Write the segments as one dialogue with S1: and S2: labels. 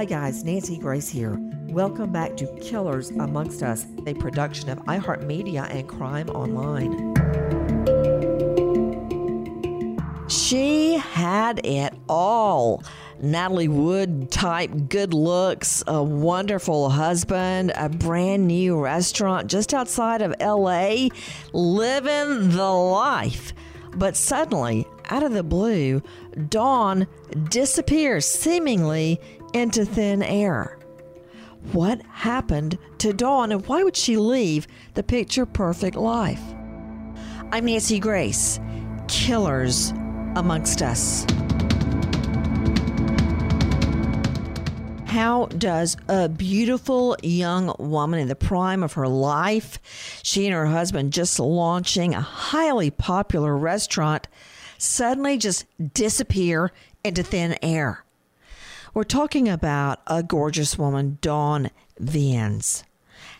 S1: Hi, guys, Nancy Grace here. Welcome back to Killers Amongst Us, a production of iHeartMedia and Crime Online. She had it all. Natalie Wood type good looks, a wonderful husband, a brand new restaurant just outside of LA, living the life. But suddenly, out of the blue, Dawn disappears seemingly into thin air. What happened to Dawn and why would she leave the picture perfect life? I'm Nancy Grace. Killers amongst us. How does a beautiful young woman in the prime of her life, she and her husband just launching a highly popular restaurant, suddenly just disappear into thin air? We're talking about a gorgeous woman, Dawn Viens.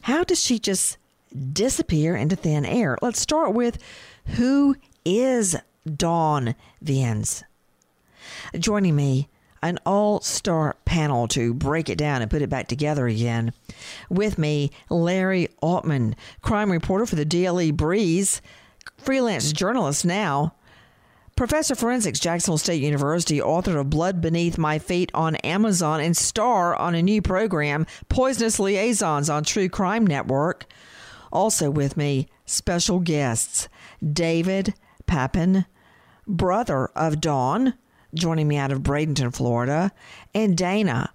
S1: How does she just disappear into thin air? Let's start with who is Dawn Viens? Joining me, an all star panel to break it down and put it back together again. With me, Larry Altman, crime reporter for the Daily Breeze, freelance journalist now, Professor of Forensics, Jacksonville State University, author of Blood Beneath My Feet on Amazon, and star on a new program, Poisonous Liaisons on True Crime Network. Also with me, special guests, David Papin, brother of Dawn, joining me out of Bradenton, Florida, and Dana,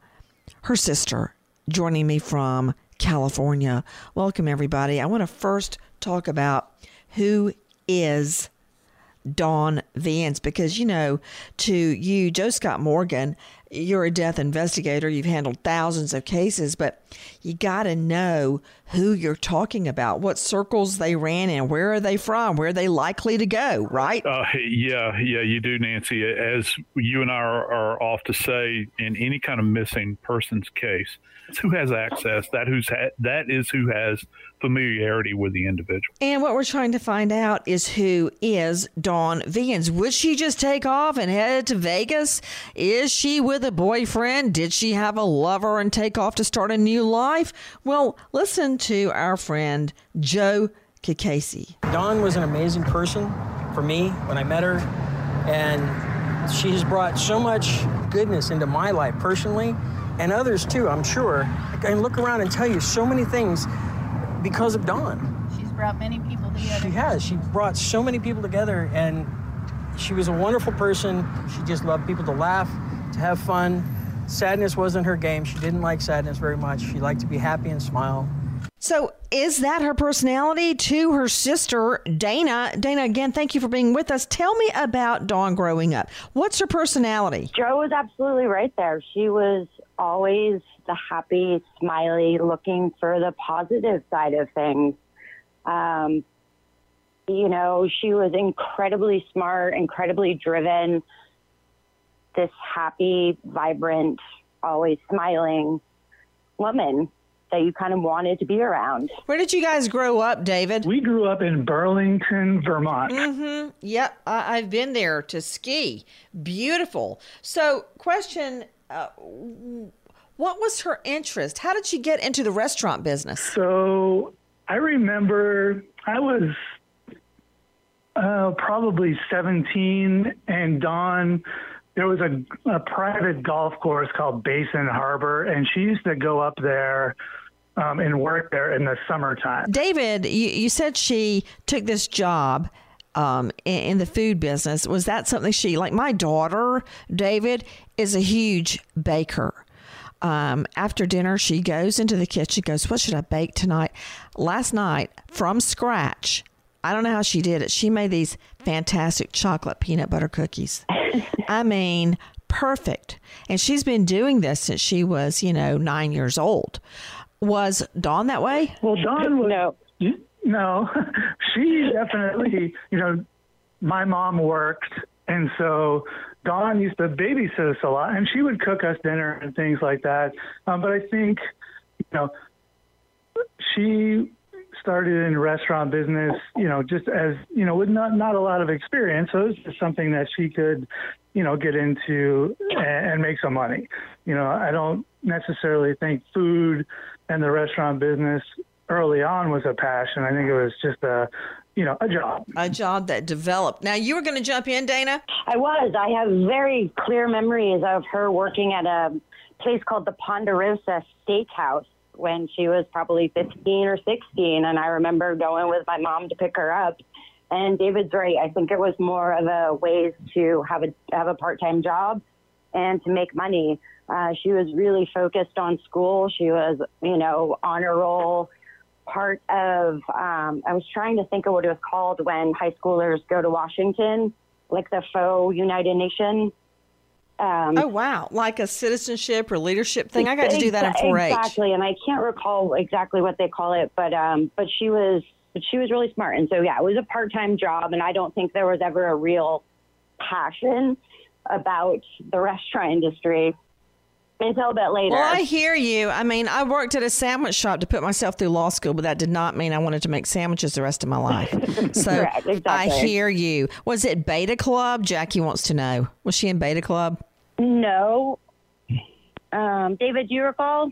S1: her sister, joining me from California. Welcome, everybody. I want to first talk about who is Dawn Viens because, you know, to you, Joe Scott Morgan, you're a death investigator. You've handled thousands of cases, but you got to know who you're talking about, what circles they ran in, where are they from, where are they likely to go, right?
S2: Uh, yeah, yeah, you do, Nancy. As you and I are, are off to say, in any kind of missing persons case, who has access. That who's ha- that is who has familiarity with the individual.
S1: And what we're trying to find out is who is Dawn Viens. Would she just take off and head to Vegas? Is she with a boyfriend? Did she have a lover and take off to start a new life? Well, listen to our friend Joe Kikasi.
S3: Dawn was an amazing person for me when I met her, and she has brought so much goodness into my life personally and others too, I'm sure. I can look around and tell you so many things because of Dawn.
S4: She's brought many people together.
S3: She has. She brought so many people together, and she was a wonderful person. She just loved people to laugh, to have fun. Sadness wasn't her game. She didn't like sadness very much. She liked to be happy and smile.
S1: So, is that her personality to her sister, Dana? Dana, again, thank you for being with us. Tell me about Dawn growing up. What's her personality?
S5: Joe was absolutely right there. She was always the happy, smiley, looking for the positive side of things. Um, you know, she was incredibly smart, incredibly driven, this happy, vibrant, always smiling woman that you kind of wanted to be around.
S1: Where did you guys grow up, David?
S6: We grew up in Burlington, Vermont.
S1: Mm-hmm. Yep, I- have been there to ski. Beautiful. So, question uh, what was her interest? How did she get into the restaurant business?
S6: So I remember I was uh, probably 17, and Dawn, there was a, a private golf course called Basin Harbor, and she used to go up there. Um, and work there in the summertime.
S1: David, you, you said she took this job um, in, in, the food business. Was that something she like? My daughter, David, is a huge baker um, after dinner, she goes into the kitchen, goes, What should I bake tonight? Last night, from scratch, I don't know how she did it. She made these fantastic chocolate peanut butter cookies. I mean, perfect. And she's been doing this since she was, you know, nine years old. Was Dawn that way?
S6: Well, Dawn was. No. No, she definitely, you know, my mom worked. And so Dawn used to babysit us a lot, and she would cook us dinner and things like that. Um, but I think, you know, she started in restaurant business, you know, just as you know, with not not a lot of experience, so it was just something that she could, you know, get into and, and make some money. You know, I don't necessarily think food and the restaurant business early on was a passion. I think it was just a, you know, a job.
S1: A job that developed. Now you were going to jump in, Dana.
S5: I was. I have very clear memories of her working at a place called the Ponderosa Steakhouse when she was probably 15 or 16. And I remember going with my mom to pick her up. And David's right. I think it was more of a ways to have a have a part time job and to make money. Uh, she was really focused on school. She was, you know, honor roll. Part of um, I was trying to think of what it was called when high schoolers go to Washington, like the faux United Nations
S1: um, oh wow, like a citizenship or leadership thing. I got to do that in 4-H.
S5: Exactly, and I can't recall exactly what they call it, but um, but she was but she was really smart, and so yeah, it was a part time job, and I don't think there was ever a real passion about the restaurant industry until a bit later.
S1: Well, I hear you. I mean, I worked at a sandwich shop to put myself through law school, but that did not mean I wanted to make sandwiches the rest of my life. So
S5: Correct, exactly.
S1: I hear you. Was it Beta Club? Jackie wants to know. Was she in Beta Club?
S5: No. Um, David, do you recall?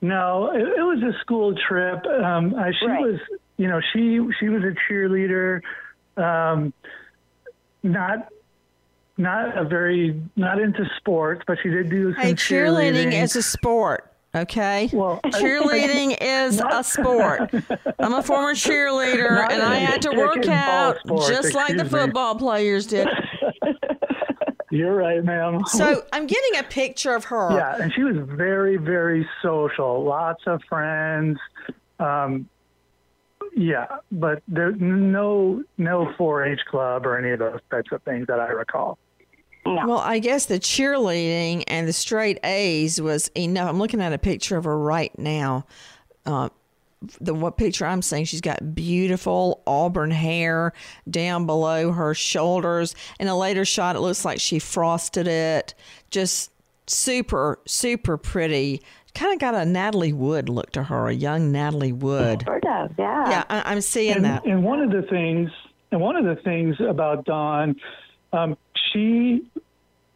S6: No, it, it was a school trip. Um, uh, she right. was, you know, she she was a cheerleader. Um, not not a very not into sports, but she did do some
S1: hey,
S6: cheerleading.
S1: cheerleading is a sport. Okay. Well, cheerleading is a sport. I'm a former cheerleader, and I had to work out sport, just like the football me. players did.
S6: You're right, ma'am.
S1: So I'm getting a picture of her.
S6: Yeah, and she was very, very social. Lots of friends. Um, yeah, but there's no no 4-H club or any of those types of things that I recall.
S1: No. Well, I guess the cheerleading and the straight A's was enough. I'm looking at a picture of her right now. Uh, the what picture I'm seeing, she's got beautiful auburn hair down below her shoulders. In a later shot, it looks like she frosted it. Just super, super pretty. Kind of got a Natalie Wood look to her, a young Natalie Wood.
S5: Sort of, yeah.
S1: Yeah, I, am seeing
S6: and,
S1: that.
S6: And one of the things, and one of the things about Dawn, um, she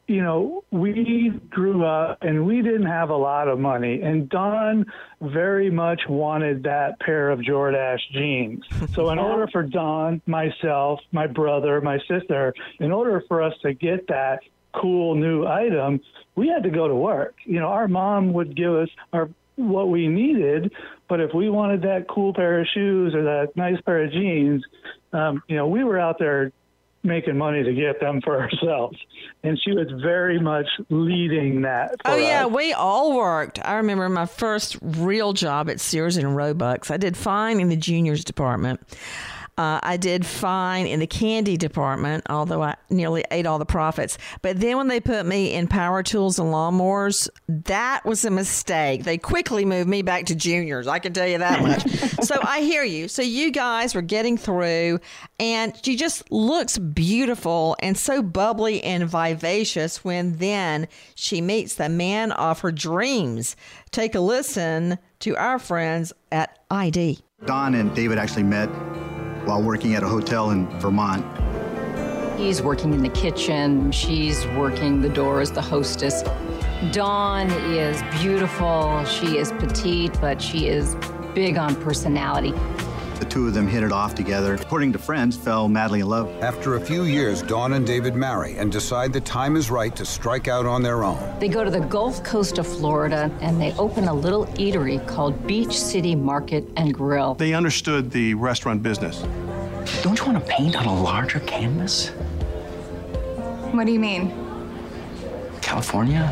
S6: you know, we grew up and we didn't have a lot of money, and Dawn very much wanted that pair of Jordache jeans. So, in order for Dawn, myself, my brother, my sister, in order for us to get that cool new item, we had to go to work. You know, our mom would give us our what we needed, but if we wanted that cool pair of shoes or that nice pair of jeans, um, you know, we were out there making money to get them for ourselves. And she was very much leading that.
S1: oh, yeah.
S6: Us.
S1: We all worked. I remember my first real job at Sears and Roebuck's. I did fine in the juniors department. Uh, I did fine in the candy department, although I nearly ate all the profits. But then when they put me in power tools and lawnmowers, that was a mistake. They quickly moved me back to juniors. I can tell you that much. so I hear you. So you guys were getting through, and she just looks beautiful and so bubbly and vivacious when then she meets the man of her dreams. Take a listen to our friends at ID.
S4: Dawn and David actually met while working at a hotel in Vermont.
S7: He's working in the kitchen, she's working the door as the hostess. Dawn is beautiful, she is petite, but she is big on personality.
S4: The two of them hit it off together. According to friends, fell madly in love.
S8: After a few years, Dawn and David marry and decide the time is right to strike out on their own.
S7: They go to the Gulf Coast of Florida and they open a little eatery called Beach City Market and Grill.
S9: They understood the restaurant business.
S10: Don't you want to paint on a larger canvas?
S11: What do you mean?
S10: California?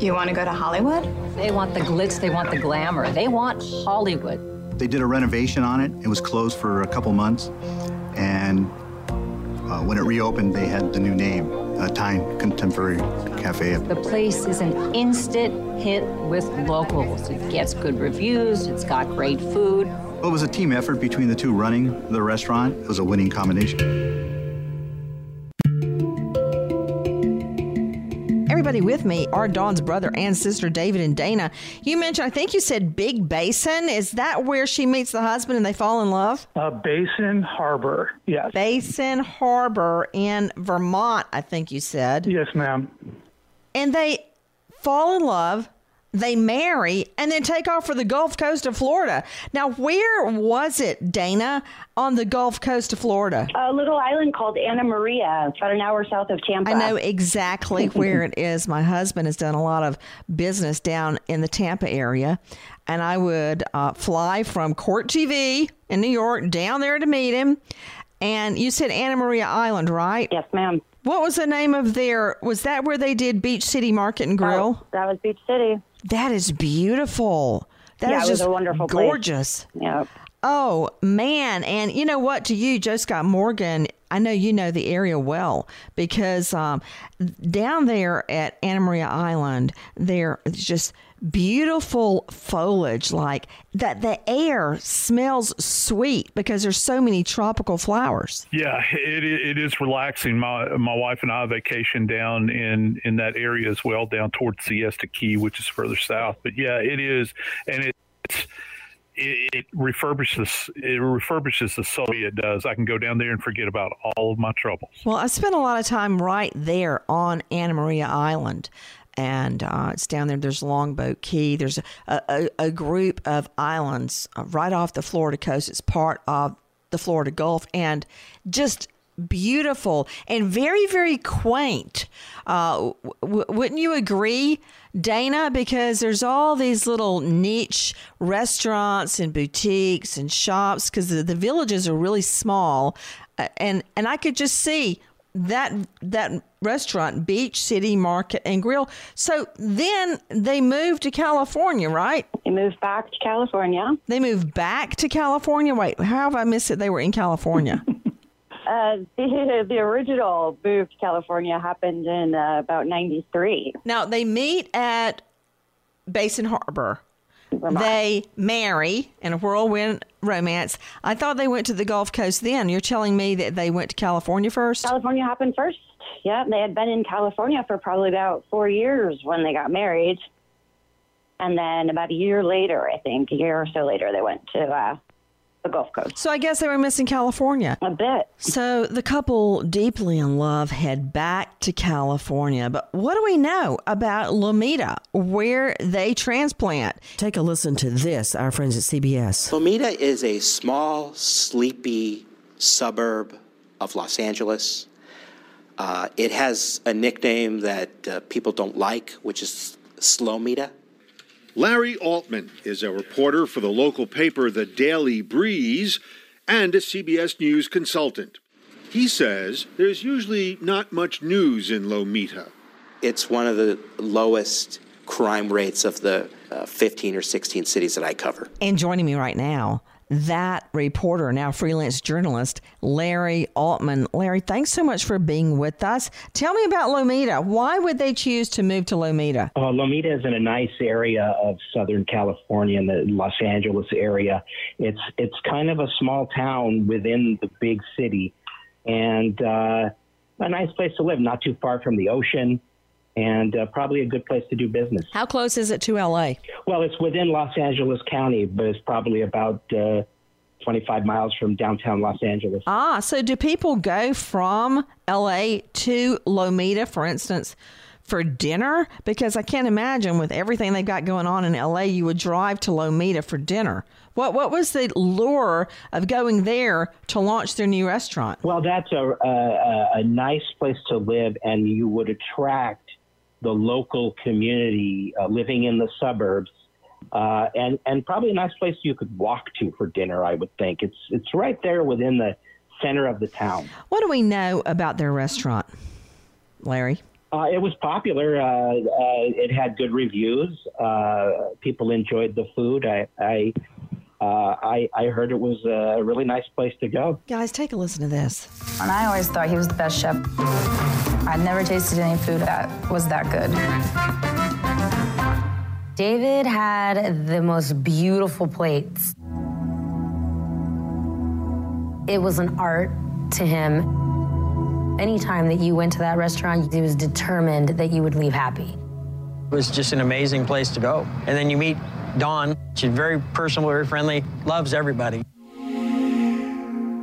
S11: You want to go to Hollywood?
S7: They want the glitz, they want the glamour, they want Hollywood.
S4: They did a renovation on it. It was closed for a couple months. And uh, when it reopened, they had the new name, uh, Thyme Contemporary Cafe.
S7: The place is an instant hit with locals. It gets good reviews, it's got great food.
S4: Well, it was a team effort between the two running the restaurant. It was a winning combination.
S1: Everybody with me are Dawn's brother and sister, David and Dana. You mentioned, I think you said Big Basin. Is that where she meets the husband and they fall in love?
S6: Uh, Basin Harbor, yes.
S1: Basin Harbor in Vermont, I think you said.
S6: Yes, ma'am.
S1: And they fall in love they marry and then take off for the Gulf Coast of Florida. Now, where was it, Dana, on the Gulf Coast of Florida?
S5: A little island called Anna Maria, it's about an hour south of Tampa.
S1: I know exactly where it is. My husband has done a lot of business down in the Tampa area, and I would uh, fly from Court TV in New York down there to meet him. And you said Anna Maria Island, right?
S5: Yes, ma'am.
S1: What was the name of their? Was that where they did Beach City Market and Grill?
S5: Oh, that was Beach City.
S1: That is beautiful. That
S5: yeah,
S1: is just
S5: a wonderful place.
S1: gorgeous.
S5: Yeah.
S1: Oh man, and you know what? To you, Joe Scott Morgan, I know you know the area well because um, down there at Anna Maria Island, there is just beautiful foliage. Like that, the air smells sweet because there's so many tropical flowers.
S2: Yeah, it, it is relaxing. My my wife and I vacation down in in that area as well, down towards Siesta Key, which is further south. But yeah, it is, and it's it, it, refurbishes it refurbishes the soul it does. I can go down there and forget about all of my troubles.
S1: Well, I spent a lot of time right there on Anna Maria Island. And uh, it's down there. There's Longboat Key. There's a, a, a group of islands uh, right off the Florida coast. It's part of the Florida Gulf and just beautiful and very, very quaint. Uh, w- wouldn't you agree, Dana? Because there's all these little niche restaurants and boutiques and shops because the, the villages are really small. Uh, and, and I could just see that that restaurant beach city market and grill so then they moved to california right
S5: they moved back to california
S1: they moved back to california wait how have i missed it they were in california
S5: uh, the, the original move to california happened in uh, about 93
S1: now they meet at basin harbor they marry in a whirlwind romance. I thought they went to the Gulf Coast then. You're telling me that they went to California first?
S5: California happened first. Yeah, they had been in California for probably about four years when they got married. And then about a year later, I think, a year or so later, they went to uh, the Gulf Coast.
S1: So I guess they were missing California.
S5: I bet.
S1: So the couple, deeply in love, head back to California. But what do we know about Lomita, where they transplant? Take a listen to this, our friends at CBS.
S12: Lomita is a small, sleepy suburb of Los Angeles. Uh, it has a nickname that uh, people don't like, which is "Slow Slowmita.
S13: Larry Altman is a reporter for the local paper The Daily Breeze and a CBS News consultant. He says there's usually not much news in Lomita.
S12: It's one of the lowest crime rates of the uh, 15 or 16 cities that I cover.
S1: And joining me right now, that reporter, now freelance journalist, Larry Altman. Larry, thanks so much for being with us. Tell me about Lomita. Why would they choose to move to Lomita?
S14: Uh, Lomita is in a nice area of Southern California, in the Los Angeles area. It's it's kind of a small town within the big city, and uh, a nice place to live. Not too far from the ocean and uh, probably a good place to do business.
S1: How close is it to LA?
S14: Well, it's within Los Angeles County, but it's probably about uh, 25 miles from downtown Los Angeles.
S1: Ah, so do people go from LA to Lomita, for instance? For dinner, because I can't imagine with everything they've got going on in LA, you would drive to Lomita for dinner. What what was the lure of going there to launch their new restaurant?
S14: Well, that's a a, a nice place to live, and you would attract the local community uh, living in the suburbs, uh, and and probably a nice place you could walk to for dinner. I would think it's it's right there within the center of the town.
S1: What do we know about their restaurant, Larry?
S14: Uh, it was popular. Uh, uh, it had good reviews. Uh, people enjoyed the food. I, I uh, I, I heard it was a really nice place to go.
S1: Guys, take a listen to this.
S15: And I always thought he was the best chef. I'd never tasted any food that was that good. David had the most beautiful plates. It was an art to him. Anytime that you went to that restaurant, it was determined that you would leave happy.
S3: It was just an amazing place to go. And then you meet Dawn. She's very personal, very friendly, loves everybody.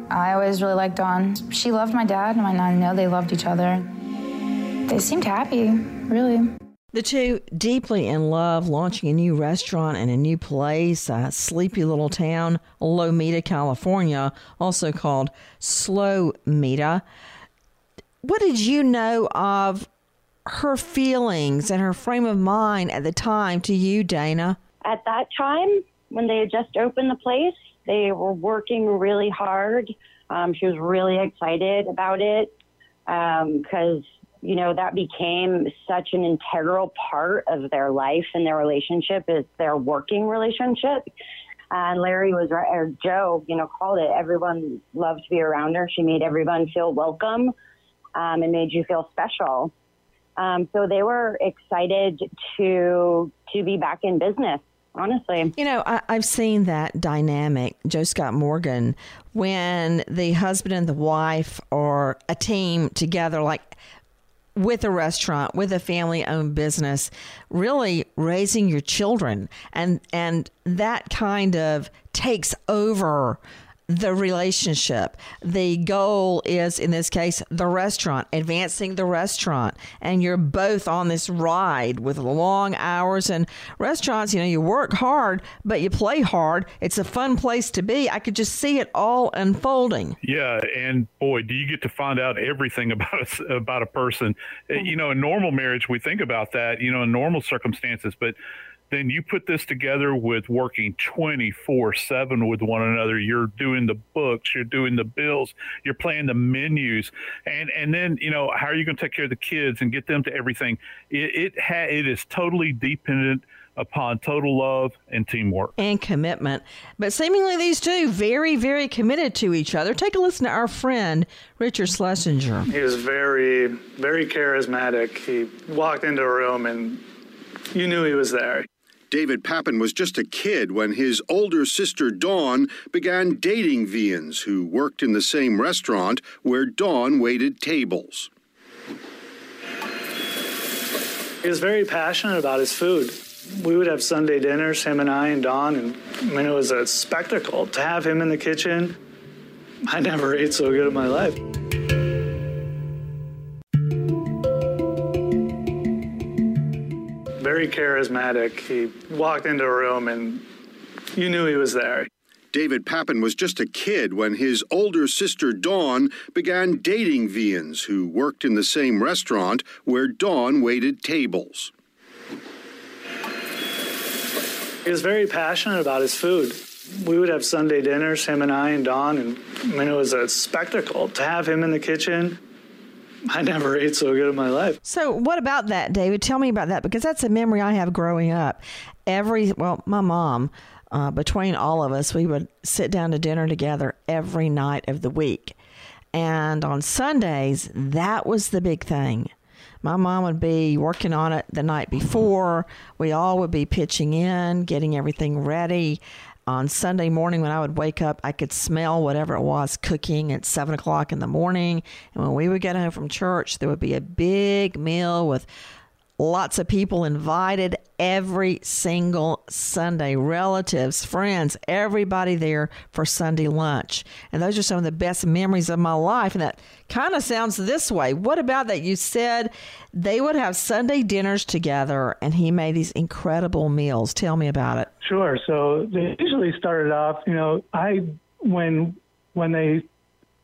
S15: I always really liked Dawn. She loved my dad, and I know they loved each other. They seemed happy, really.
S1: The two deeply in love, launching a new restaurant in a new place, a sleepy little town, Lomita, California, also called Slow Mita. What did you know of her feelings and her frame of mind at the time to you, Dana?
S5: At that time, when they had just opened the place, they were working really hard. Um, she was really excited about it because, um, you know, that became such an integral part of their life and their relationship is their working relationship. And Larry was right, or Joe, you know, called it. Everyone loved to be around her. She made everyone feel welcome um, and made you feel special. Um, so they were excited to to be back in business honestly.
S1: You know, I, have seen that dynamic, Joe Scott Morgan, when the husband and the wife are a team together, like with a restaurant, with a family owned business, really raising your children. And, and that kind of takes over the relationship. The goal is, in this case, the restaurant, advancing the restaurant. And you're both on this ride with long hours. And restaurants, you know, you work hard, but you play hard. It's a fun place to be. I could just see it all unfolding.
S2: Yeah. And boy, do you get to find out everything about a, about a person. You know, in normal marriage, we think about that, you know, in normal circumstances, but then you put this together with working 24 7 with one another you're doing the books you're doing the bills you're playing the menus and and then you know how are you going to take care of the kids and get them to everything it it, ha- it is totally dependent upon total love and teamwork
S1: and commitment. But seemingly these two very, very committed to each other. Take a listen to our friend Richard Schlesinger.
S16: He was very, very charismatic. He walked into a room and you knew he was there.
S13: David Papin was just a kid when his older sister Dawn began dating Viens, who worked in the same restaurant where Dawn waited tables.
S16: He was very passionate about his food. We would have Sunday dinners, him and I and Dawn, and I mean, it was a spectacle to have him in the kitchen. I never ate so good in my life. Very charismatic. He walked into a room and you knew he was there.
S13: David Papin was just a kid when his older sister Dawn began dating Viens, who worked in the same restaurant where Dawn waited tables.
S16: He was very passionate about his food. We would have Sunday dinners, him and I and Dawn, and I mean, it was a spectacle to have him in the kitchen I never ate so good in my life.
S1: So, what about that, David? Tell me about that because that's a memory I have growing up. Every, well, my mom, uh, between all of us, we would sit down to dinner together every night of the week. And on Sundays, that was the big thing. My mom would be working on it the night before. We all would be pitching in, getting everything ready on Sunday morning when I would wake up, I could smell whatever it was cooking at seven o'clock in the morning. And when we would get home from church, there would be a big meal with lots of people invited every single Sunday, relatives, friends, everybody there for Sunday lunch. And those are some of the best memories of my life. And that kind of sounds this way. What about that? You said they would have Sunday dinners together and he made these incredible meals. Tell me about it.
S6: Sure. So they usually started off, you know, I, when, when they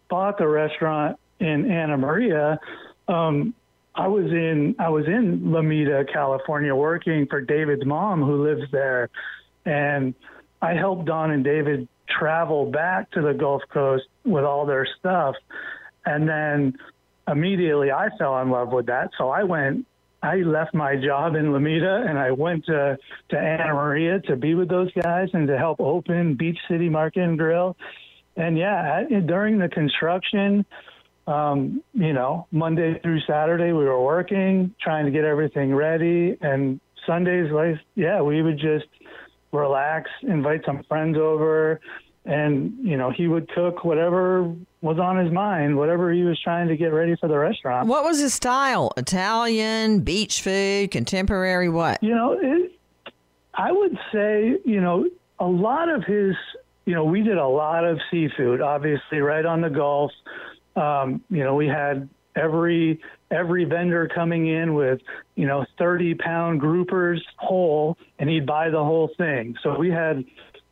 S6: bought the restaurant in Anna Maria, um, I was in I was in Lomita, California, working for David's mom, who lives there, and I helped Dawn and David travel back to the Gulf Coast with all their stuff, and then immediately I fell in love with that. So I went. I left my job in Lomita and I went to, to Anna Maria to be with those guys and to help open Beach City Market and Grill. And yeah, during the construction, um, you know, Monday through Saturday we were working, trying to get everything ready, and Sundays, like, yeah, we would just relax, invite some friends over, and you know he would cook whatever was on his mind, whatever he was trying to get ready for the restaurant.
S1: What was his style? Italian, beach food, contemporary, what?
S6: You know, it, I would say, you know, a lot of his, you know, we did a lot of seafood, obviously, right on the Gulf. Um, you know, we had every every vendor coming in with you know 30 pound groupers whole and he'd buy the whole thing. So we had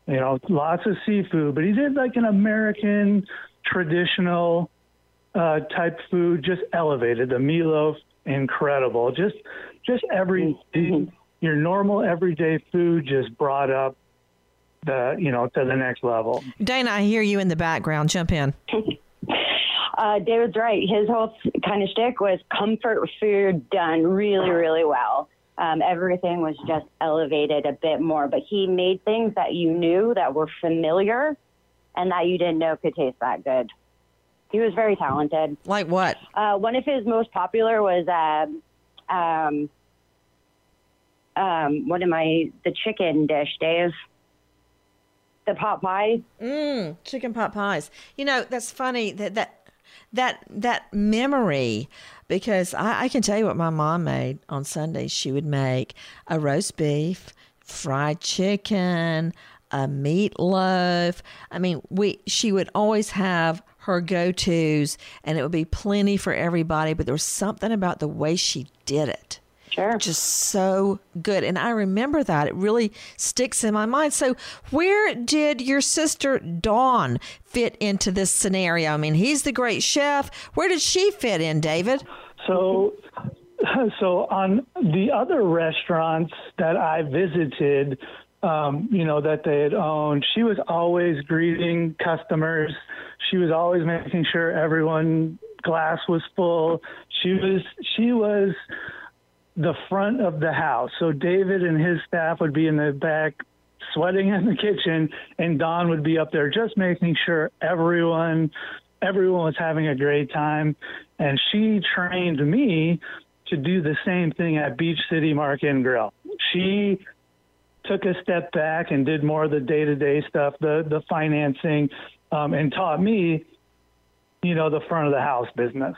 S6: you know lots of seafood but he did like an american traditional uh, type food just elevated. The meatloaf incredible. Just just every your normal everyday food just brought up the you know to the next level.
S1: Dana, I hear you in the background. Jump in.
S5: Uh, David's right. His whole kind of shtick was comfort food done really, really well. Um, everything was just elevated a bit more, but he made things that you knew that were familiar and that you didn't know could taste that good. He was very talented.
S1: Like what?
S5: Uh, one of his most popular was um, um, um, what am I? The chicken dish, Dave. The pot pie.
S1: Mm, chicken pot pies. You know, that's funny that that that that memory because I, I can tell you what my mom made on Sundays. She would make a roast beef, fried chicken, a meatloaf. I mean, we she would always have her go-tos and it would be plenty for everybody, but there was something about the way she did it.
S5: Sure.
S1: Just so good. And I remember that. It really sticks in my mind. So, where did your sister Dawn fit into this scenario? I mean, he's the great chef. Where did she fit in, David?
S6: So, so on the other restaurants that I visited, um, you know, that they had owned, she was always greeting customers. She was always making sure everyone glass was full. She was she was the front of the house. So David and his staff would be in the back sweating in the kitchen and Dawn would be up there just making sure everyone everyone was having a great time and she trained me to do the same thing at Beach City Market and Grill. She took a step back and did more of the day-to-day stuff, the the financing um, and taught me you know the front of the house business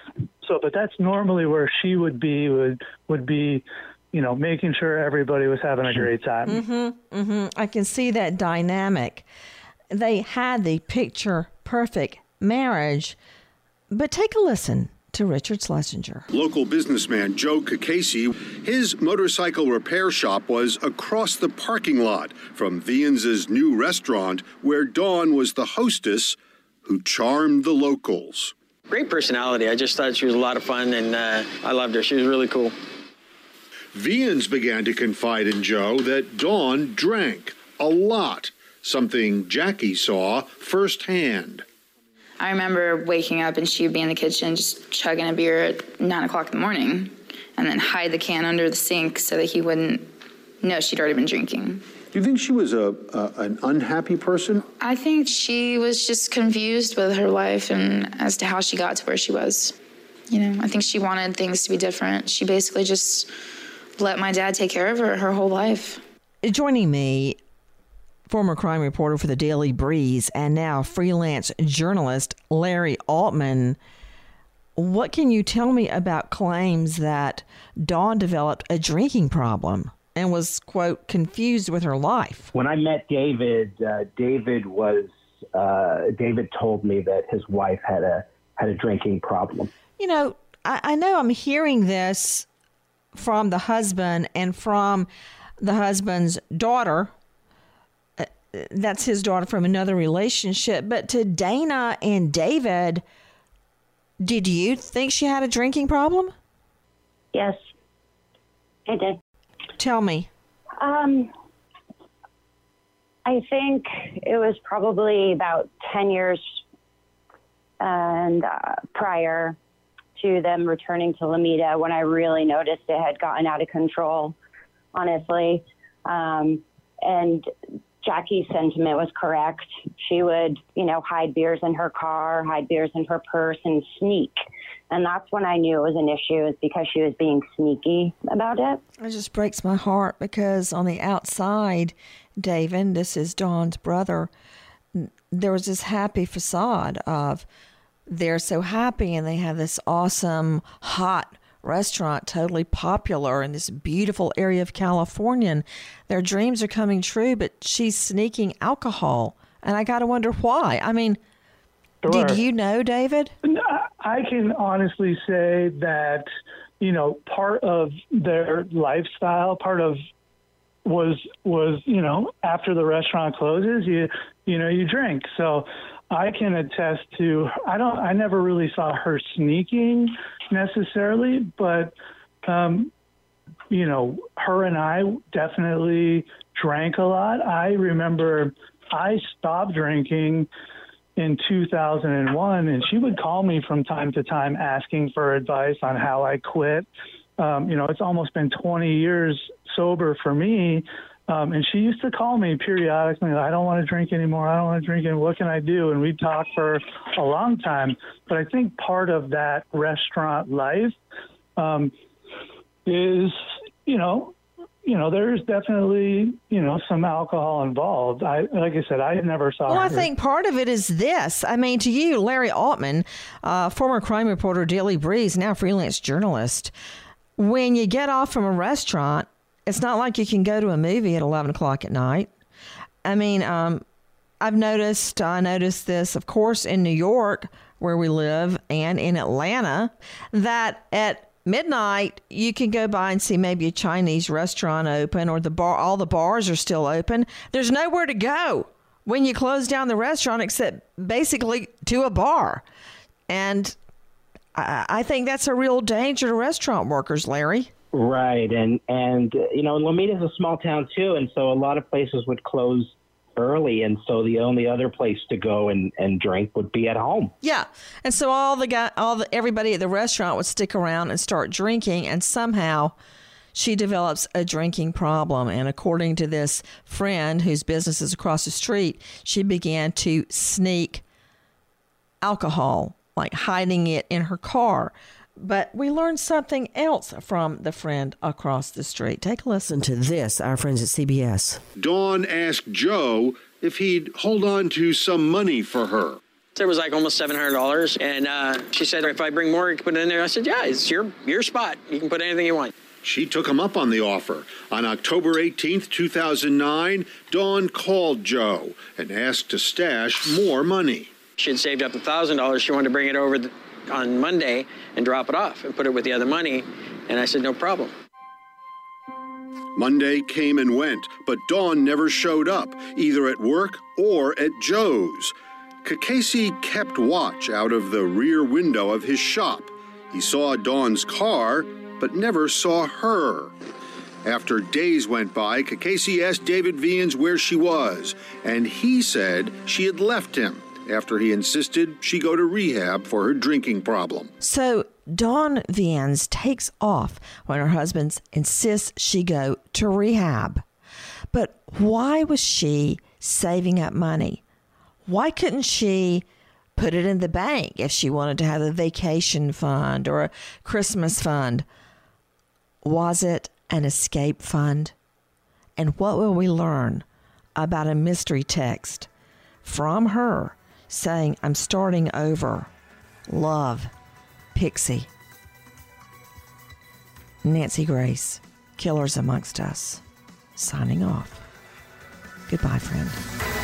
S6: so but that's normally where she would be would would be you know making sure everybody was having a great time
S1: Mm-hmm. Mm-hmm. I can see that dynamic. They had the picture perfect marriage, but take a listen to Richard Schlesinger.
S13: Local businessman Joe Kikasi, his motorcycle repair shop was across the parking lot from Viens's new restaurant, where Dawn was the hostess who charmed the locals.
S3: Great personality. I just thought she was a lot of fun, and uh, I loved her. She was really cool.
S13: Viens began to confide in Joe that Dawn drank a lot, something Jackie saw firsthand.
S15: I remember waking up and she would be in the kitchen just chugging a beer at nine o'clock in the morning and then hide the can under the sink so that he wouldn't know she'd already been drinking.
S13: Do you think she was a, a an unhappy person?
S15: I think she was just confused with her life and as to how she got to where she was. You know, I think she wanted things to be different. She basically just let my dad take care of her her whole life.
S1: Joining me, former crime reporter for the Daily Breeze and now freelance journalist Larry Altman. What can you tell me about claims that Dawn developed a drinking problem and was, quote, confused with her life?
S14: When I met David, uh, David was uh, David told me that his wife had a had a drinking problem.
S1: You know, I, I know I'm hearing this from the husband and from the husband's daughter. Uh, That's his daughter from another relationship. But to Dana and David, did you think she had a drinking problem?
S5: Yes, I did.
S1: Tell me.
S5: Um, I think it was probably about 10 years and uh, prior to them returning to Lomita when I really noticed it had gotten out of control, honestly. Um, and Jackie's sentiment was correct. She would, you know, hide beers in her car, hide beers in her purse, and sneak. And that's when I knew it was an issue, is because she was being sneaky about it.
S1: It just breaks my heart because on the outside, David, this is Dawn's brother, n- there was this happy facade of they're so happy and they have this awesome hot restaurant totally popular in this beautiful area of California and their dreams are coming true but she's sneaking alcohol and I got to wonder why. I mean,
S6: Sure.
S1: did you know, David?
S6: Uh, I can honestly say that you know part of their lifestyle, part of was was you know after the restaurant closes, you you know you drink. So I can attest to I don't I never really saw her sneaking necessarily, but um, you know her and I definitely drank a lot. I remember I stopped drinking in 2001, and she would call me from time to time asking for advice on how I quit. Um, you know, it's almost been 20 years sober for me. Um, and she used to call me periodically. I don't want to drink anymore. I don't want to drink anymore. What can I do? And we'd talk for a long time. But I think part of that restaurant life um, is, you know, you know, there's definitely, you know, some alcohol involved. I, like I said, I never saw.
S1: Well, I think part of it is this. I mean, to you, Larry Altman, uh, former crime reporter, Daily Breeze, now freelance journalist, when you get off from a restaurant, it's not like you can go to a movie at 11 o'clock at night. I mean, um, I've noticed, I noticed this, of course, in New York, where we live, and in Atlanta, that at midnight you can go by and see maybe a Chinese restaurant open or the bar, all the bars are still open. There's nowhere to go when you close down the restaurant except basically to a bar. And I, I think that's a real danger to restaurant workers, Larry.
S14: Right, and and you know, Lomita's a small town too, and so a lot of places would close early, and so the only other place to go and, and drink would be at home.
S1: Yeah, and so all the guy, all the everybody at the restaurant would stick around and start drinking, and somehow she develops a drinking problem. And according to this friend whose business is across the street, she began to sneak alcohol, like hiding it in her car. But we learned something else from the friend across the street. Take a listen to this, our friends at CBS.
S13: Dawn asked Joe if he'd hold on to some money for her.
S3: There was like almost seven hundred dollars, and uh, she said, "If I bring more, you can put it in there." I said, "Yeah, it's your your spot. You can put anything you want."
S13: She took him up on the offer. On October 18th, 2009, Dawn called Joe and asked to stash more money.
S3: She had saved up a thousand dollars. She wanted to bring it over th- on Monday and drop it off and put it with the other money, and I said, "No problem."
S13: Monday came and went, but Dawn never showed up, either at work or at Joe's. Kakasi kept watch out of the rear window of his shop. He saw Dawn's car, but never saw her. After days went by, Kakasi asked David Viens where she was, and he said she had left him after he insisted she go to rehab for her drinking problem.
S1: So Dawn Viens takes off when her husband insists she go to rehab. But why was she saving up money? Why couldn't she put it in the bank if she wanted to have a vacation fund or a Christmas fund? Was it an escape fund? And what will we learn about a mystery text from her saying, I'm starting over? Love, Pixie. Nancy Grace, Killers Amongst Us, signing off. Goodbye, friend.